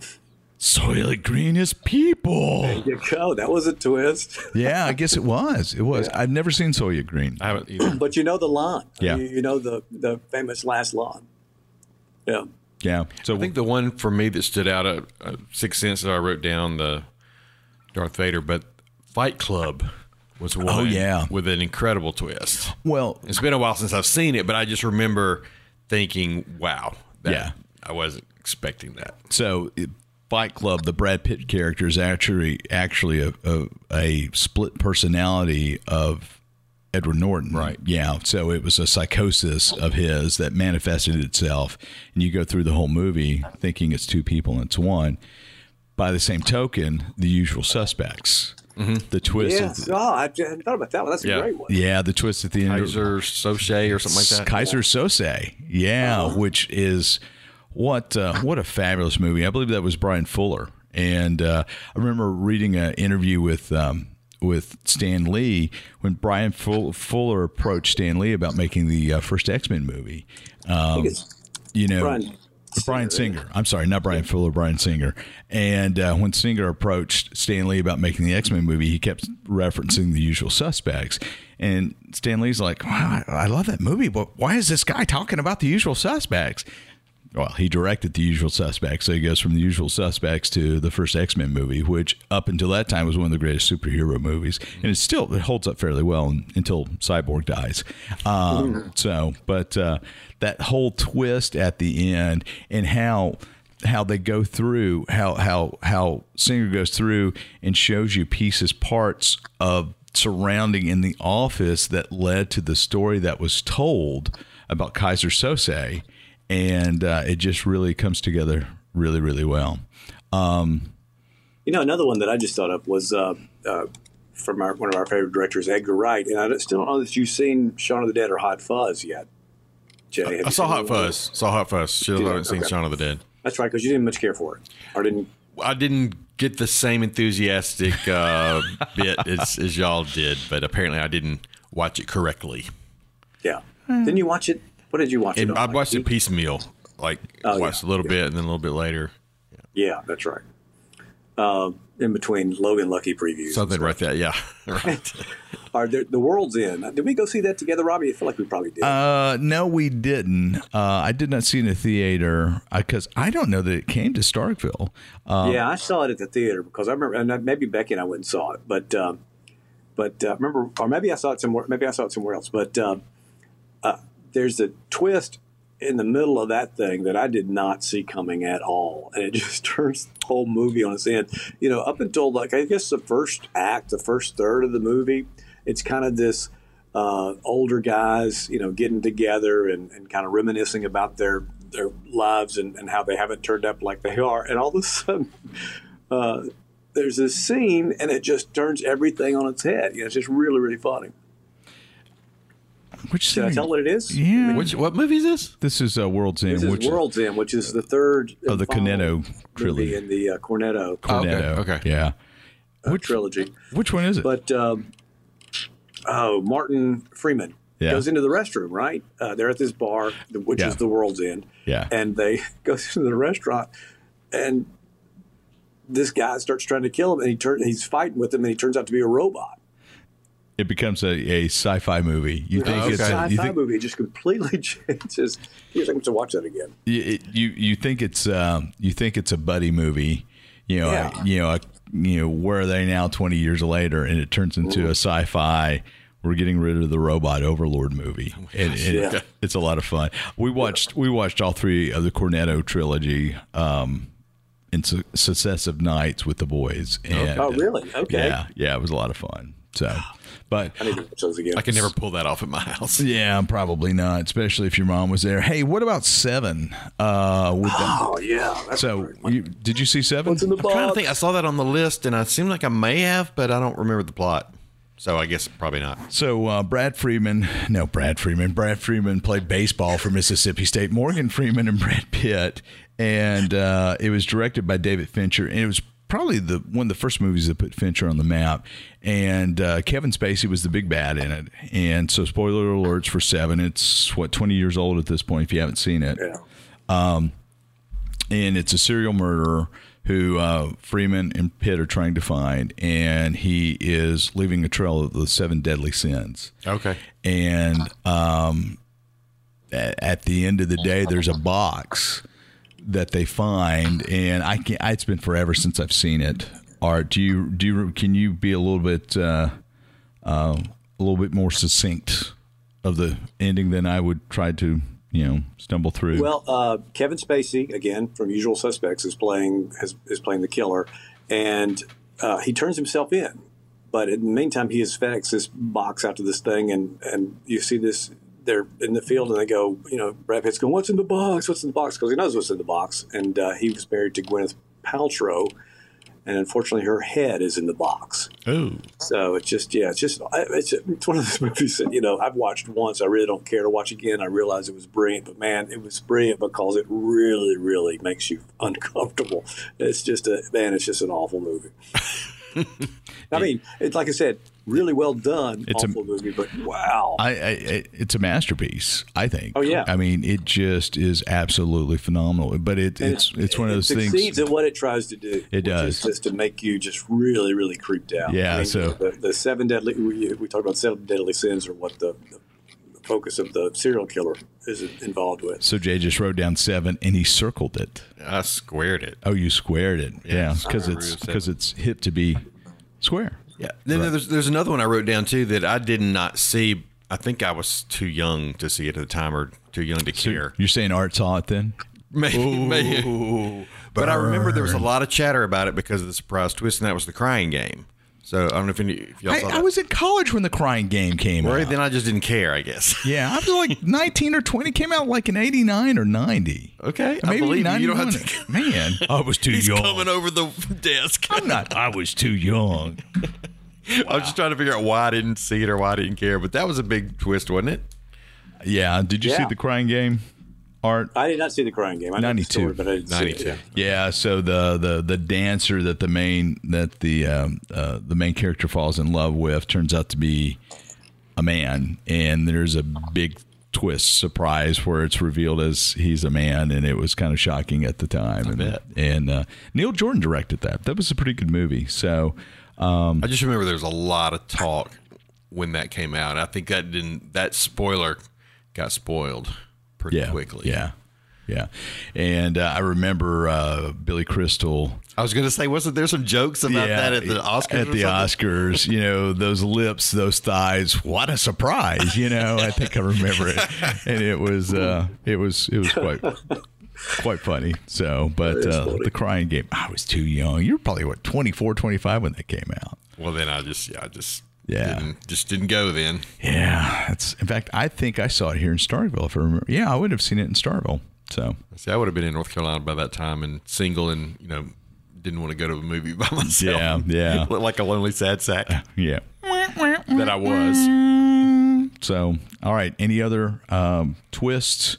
Speaker 2: Soylent Green is people.
Speaker 4: There you go. That was a twist.
Speaker 2: Yeah, I guess it was. It was. I've never seen Soylent Green.
Speaker 3: I haven't either.
Speaker 4: But you know the line.
Speaker 2: Yeah.
Speaker 4: You, you know the the famous last line. Yeah.
Speaker 2: Yeah. So
Speaker 3: I think the one for me that stood out, uh, uh, Sixth Sense, that I wrote down the Darth Vader, but Fight Club was one.
Speaker 2: Oh, yeah.
Speaker 3: with an incredible twist.
Speaker 2: well,
Speaker 3: It's been a while since I've seen it, but I just remember thinking, "Wow, that,
Speaker 2: Yeah.
Speaker 3: I wasn't expecting that."
Speaker 2: so it- Fight Club, the Brad Pitt character is actually actually a, a, a split personality of Edward Norton.
Speaker 3: Right.
Speaker 2: Yeah. So it was a psychosis of his that manifested itself, and you go through the whole movie thinking it's two people and it's one. By the same token, the usual suspects. The twist.
Speaker 4: Yes.
Speaker 2: The,
Speaker 4: Oh, I hadn't thought about that one. That's
Speaker 3: Yeah.
Speaker 4: a great one.
Speaker 2: yeah, the twist at the end.
Speaker 3: Keyser Söze or something like that.
Speaker 2: Keyser Söze, yeah, which is what uh, what a fabulous movie. I believe that was Brian Fuller, and uh, I remember reading an interview with um, with Stan Lee when Brian Fuller approached Stan Lee about making the uh, first X Men movie. Um, you know,
Speaker 4: Bryan
Speaker 2: Bryan Singer. I'm sorry, not Brian Fuller, Bryan Singer. And uh, when Singer approached Stan Lee about making the X Men movie, he kept referencing the usual suspects. And Stan Lee's like, wow, I love that movie, but why is this guy talking about the usual suspects? Well, he directed The Usual Suspects, so he goes from The Usual Suspects to the first X Men movie, which up until that time was one of the greatest superhero movies, and it still it holds up fairly well until Cyborg dies. Um, so, but uh, that whole twist at the end and how how they go through how how how Singer goes through and shows you pieces, parts of surrounding in the office that led to the story that was told about Keyser Söze and uh, it just really comes together really, really well. Um,
Speaker 4: you know, another one that I just thought of was uh, uh, from our, one of our favorite directors, Edgar Wright, and I still don't know that you've seen Shaun of the Dead or Hot Fuzz yet.
Speaker 3: Jay, I saw Hot Fuzz. Saw Hot Fuzz. Still haven't seen Shaun of the Dead.
Speaker 4: That's right, because you didn't much care for it, or didn't.
Speaker 3: I didn't get the same enthusiastic uh, bit as, as y'all did, but apparently I didn't watch it correctly.
Speaker 4: Yeah, didn't you watch it what did you watch?
Speaker 3: And I watched like, it piecemeal, like oh, watched yeah. a little bit and then a little bit later.
Speaker 4: Yeah, yeah that's right. Uh, in between Logan Lucky previews,
Speaker 3: something right there. Yeah, right.
Speaker 4: Are there, the world's in? Did we go see that together, Robbie? I feel like we probably did.
Speaker 2: Uh, no, we didn't. Uh, I did not see it in a theater because uh, I don't know that it came to Starkville.
Speaker 4: Um, yeah, I saw it at the theater because I remember, and maybe Becky and I went and saw it, but um, but uh, remember, or maybe I saw it somewhere. Maybe I saw it somewhere else, but. Um, uh, there's a twist in the middle of that thing that I did not see coming at all, and it just turns the whole movie on its end. You know, up until like I guess the first act, the first third of the movie, it's kind of this uh, older guys, you know, getting together and, and kind of reminiscing about their their lives and, and how they haven't turned up like they are, and all of a sudden. Uh, there's this scene, and it just turns everything on its head. You know, it's just really, really funny.
Speaker 2: Which
Speaker 4: Should I tell what it is?
Speaker 2: Yeah.
Speaker 3: Which what movie is this?
Speaker 2: This is uh, World's End.
Speaker 4: This is
Speaker 2: which
Speaker 4: World's End, which is the third
Speaker 2: of the Cornetto trilogy
Speaker 4: in the uh, Cornetto.
Speaker 2: Cornetto.
Speaker 3: Oh, okay. okay.
Speaker 2: Yeah.
Speaker 4: Uh, which trilogy?
Speaker 2: Which one is it?
Speaker 4: But um, oh, Martin Freeman yeah. goes into the restroom. Right, uh, they're at this bar, which yeah. is the World's End.
Speaker 2: Yeah.
Speaker 4: And they go into the restaurant, and this guy starts trying to kill him, and he turns. He's fighting with him, and he turns out to be a robot
Speaker 2: it becomes a, a sci-fi movie. You think
Speaker 4: okay.
Speaker 2: it's
Speaker 4: a sci-fi
Speaker 2: think,
Speaker 4: movie? It just completely changes. You think to watch that again.
Speaker 2: You you, you think it's um, you think it's a buddy movie. You know, yeah. you know, a, you know, where are they now? Twenty years later, and it turns into Ooh. a sci-fi. We're getting rid of the robot overlord movie, oh and, and yeah. it's a lot of fun. We watched yeah. we watched all three of the Cornetto trilogy. Um, in su- successive nights with the boys. And,
Speaker 4: oh, really? Okay.
Speaker 2: Yeah, yeah, it was a lot of fun. So, but
Speaker 4: I need to again.
Speaker 3: I can never pull that off at my house.
Speaker 2: Yeah, probably not, especially if your mom was there. Hey, what about Seven?
Speaker 4: Uh, with oh them? yeah.
Speaker 2: so, you, did you see Seven?
Speaker 4: What's in the box?
Speaker 3: I'm trying to think. I saw that on the list, and I seemed like I may have, but I don't remember the plot. So I guess probably not.
Speaker 2: So uh, Brad Freeman, no Brad Freeman. Brad Freeman played baseball for Mississippi State. Morgan Freeman and Brad Pitt, and uh, it was directed by David Fincher, and it was probably the one of the first movies that put Fincher on the map. And uh, Kevin Spacey was the big bad in it. And so, spoiler alerts for Seven. It's what twenty years old at this point. If you haven't seen it,
Speaker 4: yeah.
Speaker 2: Um, and it's a serial murderer who uh, Freeman and Pitt are trying to find, and he is leaving a trail of the seven deadly sins.
Speaker 3: Okay.
Speaker 2: And um, at the end of the day, there's a box that they find, and I can It's been forever since I've seen it. Art, do you do you can you be a little bit uh, uh, a little bit more succinct of the ending than I would try to you know stumble through?
Speaker 4: Well, uh, Kevin Spacey again from Usual Suspects is playing is, is playing the killer, and uh, he turns himself in. But in the meantime, he has FedEx this box out to this thing, and and you see this they're in the field and they go, you know, Brad Pitt's going, "What's in the box? What's in the box?" Because he knows what's in the box, and uh, he was married to Gwyneth Paltrow, and unfortunately, her head is in the box.
Speaker 2: Oh,
Speaker 4: so it's just yeah, it's just it's, it's one of those movies that you know I've watched once. I really don't care to watch again. I realize it was brilliant, but man, it was brilliant because it really, really makes you uncomfortable. It's just a man. It's just an awful movie. I mean, it's like I said, really well done.
Speaker 2: It's a-
Speaker 4: awful movie, but wow.
Speaker 2: I, I I- it's a masterpiece. I think.
Speaker 4: Oh, yeah.
Speaker 2: I mean, it just is absolutely phenomenal. But it, it's it's one of those things.
Speaker 4: it
Speaker 2: those
Speaker 4: succeeds
Speaker 2: things.
Speaker 4: at what it tries to do.
Speaker 2: It does.
Speaker 4: just to make you just really, really creeped out.
Speaker 2: Yeah, so-
Speaker 4: the, the seven deadly we, we talked about seven deadly sins or what the, the focus of the serial killer is involved with.
Speaker 2: So Jay just wrote down seven, and he circled it.
Speaker 3: I squared it.
Speaker 2: Oh, you squared it. Yeah, because
Speaker 3: square
Speaker 2: it's because it's hip to be square.
Speaker 3: Yeah. Then there's there's another one I wrote down too that I did not see. I think I was too young to see it at the time, or too young to care.
Speaker 2: You're saying Art saw it then?
Speaker 3: Maybe, maybe. But I remember there was a lot of chatter about it because of the surprise twist, and that was the crying game. So I don't know if, any, if y'all
Speaker 2: I,
Speaker 3: saw
Speaker 2: I
Speaker 3: that.
Speaker 2: was in college when the Crying Game came
Speaker 3: Or
Speaker 2: out.
Speaker 3: then I just didn't care, I guess.
Speaker 2: Yeah, I was like 19 or 20. Came out like in 89 or 90.
Speaker 3: Okay, I
Speaker 2: Maybe
Speaker 3: believe you. You don't
Speaker 2: 91.
Speaker 3: have to-
Speaker 2: Man, I was too
Speaker 3: He's
Speaker 2: young.
Speaker 3: coming over the desk.
Speaker 2: I'm not. I was too young.
Speaker 3: I was just trying to figure out why I didn't see it or why I didn't care. But that was a big twist, wasn't it?
Speaker 2: Yeah. Did you see
Speaker 4: Yeah.
Speaker 2: the Crying Game? Art.
Speaker 4: I did not see the crying game. I know the
Speaker 2: 92.
Speaker 4: story, but I didn't see
Speaker 3: 92.
Speaker 4: it.
Speaker 2: Yeah. So the the the dancer that the main that the um, uh, the main character falls in love with turns out to be a man, and there's a big twist surprise where it's revealed as he's a man, and it was kind of shocking at the time. and
Speaker 3: bet.
Speaker 2: and uh, Neil Jordan directed that. That was a pretty good movie. So.
Speaker 3: I just remember there was a lot of talk when that came out. I think that didn't that spoiler got spoiled pretty
Speaker 2: yeah,
Speaker 3: quickly.
Speaker 2: Yeah, yeah. And uh, I remember uh, Billy Crystal.
Speaker 3: I was going to say, wasn't there some jokes about that at the Oscars?
Speaker 2: At the? Oscars, you know, those lips, those thighs. What a surprise! You know, I think I remember it, and it was uh, it was it was quite quite funny. So, but uh,
Speaker 4: funny.
Speaker 2: the crying game. I was too young. You were probably what 24, 25 when that came out.
Speaker 3: Well, then I just, yeah, I just,
Speaker 2: Yeah.
Speaker 3: didn't, just didn't go then.
Speaker 2: Yeah, that's. In fact, I think I saw it here in Starkville. If I remember, yeah, I would have seen it in Starkville. So
Speaker 3: See, I would have been in North Carolina by that time and single, and you know, didn't want to go to a movie by myself.
Speaker 2: Yeah, yeah.
Speaker 3: Looked like a lonely sad sack
Speaker 2: yeah.
Speaker 3: that I was.
Speaker 2: So, all right. Any other um, twists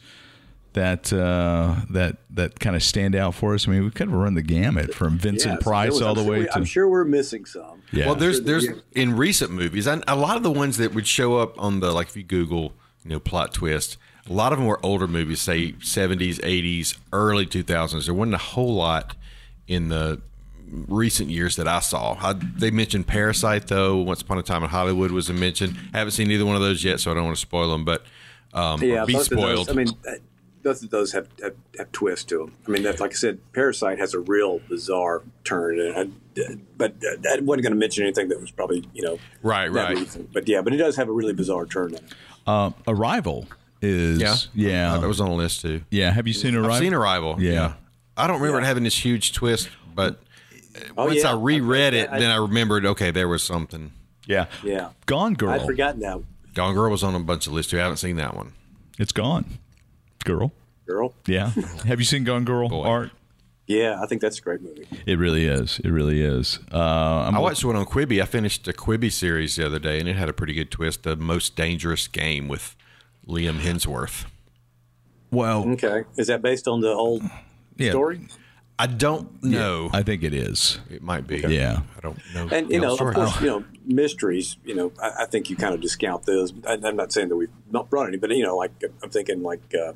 Speaker 2: that uh, that that kind of stand out for us? I mean, we kind of run the gamut from Vincent
Speaker 4: Yes,
Speaker 2: Price
Speaker 4: was-
Speaker 2: all the
Speaker 4: I'm sure
Speaker 2: way
Speaker 4: we-
Speaker 2: to
Speaker 4: I'm sure we're missing some.
Speaker 2: yeah.
Speaker 3: Well, there's there's in recent movies, and a lot of the ones that would show up on the like if you Google, you know, plot twist. A lot of them were older movies, say 70s, 80s, early 2000s. There wasn't a whole lot in the recent years that I saw. I, they mentioned Parasite though. Once Upon a Time in Hollywood was a mention. I haven't seen either one of those yet, so I don't want to spoil them. But um,
Speaker 4: Yeah,
Speaker 3: be
Speaker 4: both of those-
Speaker 3: spoiled.
Speaker 4: I mean, both of those have, have, have twists to them. I mean, that, like I said, Parasite has a real bizarre turn, and I, but uh, I wasn't going to mention anything that was probably you know
Speaker 3: Right,
Speaker 4: that
Speaker 3: right.
Speaker 4: recent. But yeah, but it does have a really bizarre turn.
Speaker 2: Uh, Arrival is
Speaker 3: yeah,
Speaker 2: yeah
Speaker 3: that was on the list too.
Speaker 2: yeah. Have you seen Arrival?
Speaker 3: I've seen Arrival.
Speaker 2: Yeah.
Speaker 3: I don't remember it having this huge twist, but
Speaker 4: Oh,
Speaker 3: once
Speaker 4: yeah.
Speaker 3: I reread it,
Speaker 4: I-
Speaker 3: then I remembered. Okay, there was something.
Speaker 2: Yeah,
Speaker 4: Yeah,
Speaker 2: Gone Girl.
Speaker 4: I'd forgotten that
Speaker 3: Gone Girl was on a bunch of lists too. I haven't seen that one.
Speaker 2: It's gone. Girl.
Speaker 4: girl.
Speaker 2: Yeah. Have you seen Gone Girl?
Speaker 3: Boy.
Speaker 2: Art.
Speaker 4: Yeah, I think that's a great movie.
Speaker 2: It really is. It really is. Uh, I'm
Speaker 3: I watched one on Quibi. I finished a Quibi series the other day, and it had a pretty good twist. The Most Dangerous Game with Liam Hemsworth.
Speaker 2: well.
Speaker 4: Okay, is that based on the old
Speaker 2: Yeah.
Speaker 4: story?
Speaker 3: I don't know.
Speaker 2: I think it is.
Speaker 3: it might be.
Speaker 2: Yeah.
Speaker 3: I don't know.
Speaker 4: And you
Speaker 3: the
Speaker 4: know,
Speaker 3: story.
Speaker 4: of course, you know, mysteries. You know, I, I think you kind of discount those. I, I'm not saying that we've not brought any, but you know, like I'm thinking like uh,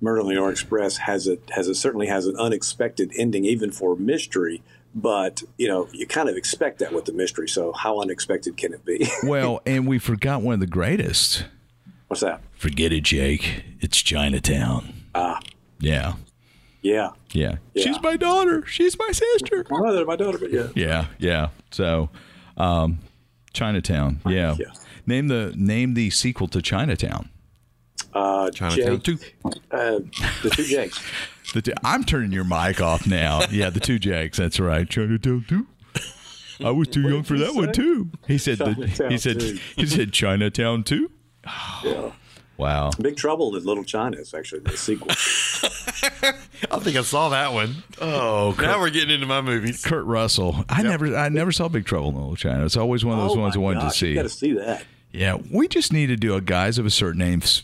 Speaker 4: Murder on the Orient Express has a has a certainly has an unexpected ending, even for mystery. But you know, you kind of expect that with the mystery. So how unexpected can it be?
Speaker 2: Well, and we forgot one of the greatest.
Speaker 4: What's that?
Speaker 2: Forget it, Jake. It's Chinatown.
Speaker 4: Ah,
Speaker 2: Yeah.
Speaker 4: yeah,
Speaker 2: Yeah.
Speaker 4: Yeah.
Speaker 2: She's my daughter. She's my sister.
Speaker 4: my mother, my daughter, but yeah.
Speaker 2: Yeah. Yeah. So, um, Chinatown. Yeah.
Speaker 4: Yeah.
Speaker 2: Name the name the sequel to Chinatown.
Speaker 3: Chinatown
Speaker 4: Uh, Jake,
Speaker 3: two.
Speaker 4: uh, the two Jakes.
Speaker 2: The two, I'm turning your mic off now. Yeah, the two Jakes. That's right. Chinatown too. I was too young for that
Speaker 4: he
Speaker 2: one too. He said. The,
Speaker 4: Chinatown
Speaker 2: he said.
Speaker 4: too.
Speaker 2: He said Chinatown too.
Speaker 4: Yeah.
Speaker 2: Wow.
Speaker 4: Big Trouble in Little China is actually the sequel.
Speaker 3: I think I saw that one.
Speaker 2: Oh,
Speaker 3: Now we're getting into my movies.
Speaker 2: Kurt Russell. I never, I never saw Big Trouble in Little China. It's always one of those
Speaker 4: oh
Speaker 2: ones I wanted
Speaker 4: gosh,
Speaker 2: to see.
Speaker 4: You got to see that.
Speaker 2: Yeah, we just need to do a guys of a certain age, f-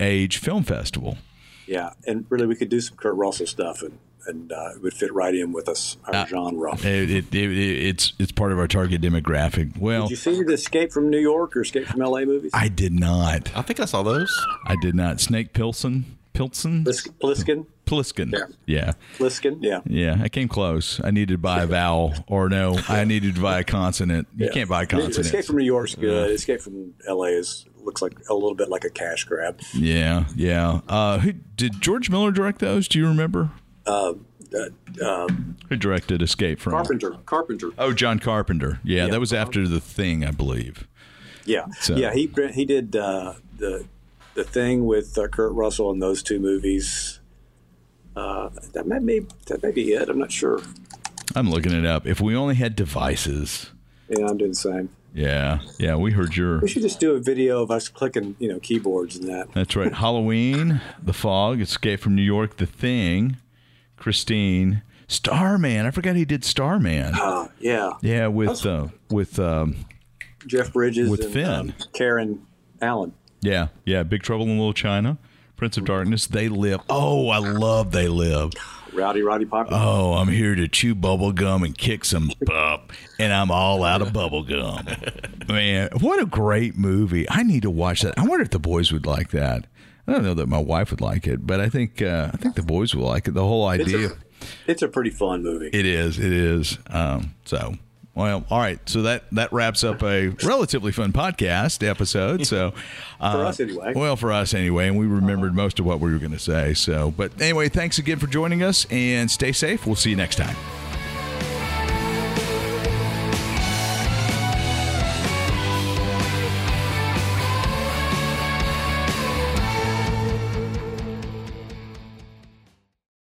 Speaker 2: age film festival.
Speaker 4: Yeah, and really, we could do some Kurt Russell stuff, and and uh, it would fit right in with us our
Speaker 2: Uh,
Speaker 4: genre.
Speaker 2: It, it, it, it's it's part of our target demographic. Well,
Speaker 4: Did you see the Escape from New York or Escape from L.A. movies?
Speaker 2: I did not.
Speaker 3: I think I saw those.
Speaker 2: I did not. Snake Pilson, Pilson,
Speaker 4: Plis- Pliskin,
Speaker 2: Pliskin.
Speaker 4: Yeah.
Speaker 2: yeah.
Speaker 4: Pliskin, yeah.
Speaker 2: Yeah, I came close. I needed to buy a vowel, or no, I needed to buy a consonant. You
Speaker 4: Yeah.
Speaker 2: can't buy consonants.
Speaker 4: Escape from New York's good. Escape from L.A. is looks like a little bit like a cash grab.
Speaker 2: Yeah, yeah. Uh, who did George Miller direct those? Do you remember?
Speaker 4: Uh, uh,
Speaker 2: Who directed Escape from?
Speaker 4: Carpenter, Carpenter.
Speaker 2: Oh, John Carpenter. Yeah,
Speaker 4: Yeah.
Speaker 2: that was after the thing, I believe.
Speaker 4: Yeah,
Speaker 2: So-
Speaker 4: yeah. He he did uh, the the thing with uh, Kurt Russell in those two movies. Uh, that may be that may be it. I'm not sure.
Speaker 2: I'm looking it up. If we only had devices.
Speaker 4: Yeah, I'm doing the same.
Speaker 2: Yeah, yeah. We heard your.
Speaker 4: We should just do a video of us clicking, you know, keyboards and that.
Speaker 2: That's right. Halloween, The Fog, Escape from New York, The Thing, Christine, Starman. I forgot he did Starman.
Speaker 4: Uh, yeah,
Speaker 2: Yeah, with uh, with um,
Speaker 4: Jeff Bridges
Speaker 2: With
Speaker 4: and
Speaker 2: Finn.
Speaker 4: um, Karen Allen.
Speaker 2: yeah, yeah. Big Trouble in Little China, Prince of Darkness. They live. Oh, I love They Live.
Speaker 4: Rowdy Roddy Piper.
Speaker 2: Oh, I'm here to chew bubble gum and kick some butt, and I'm all out of bubble gum. Man, what a great movie! I need to watch that. I wonder if the boys would like that. I don't know that my wife would like it, but I think uh, I think the boys will like it. The whole
Speaker 4: it's,
Speaker 2: idea.
Speaker 4: a, it's a pretty fun movie.
Speaker 2: It is. It is. Um, so, well, all right. So that that wraps up a relatively fun podcast episode. So, uh,
Speaker 4: For us anyway.
Speaker 2: Well, for us anyway, and we remembered most of what we were going to say. So, but anyway, thanks again for joining us, and stay safe. We'll see you next time.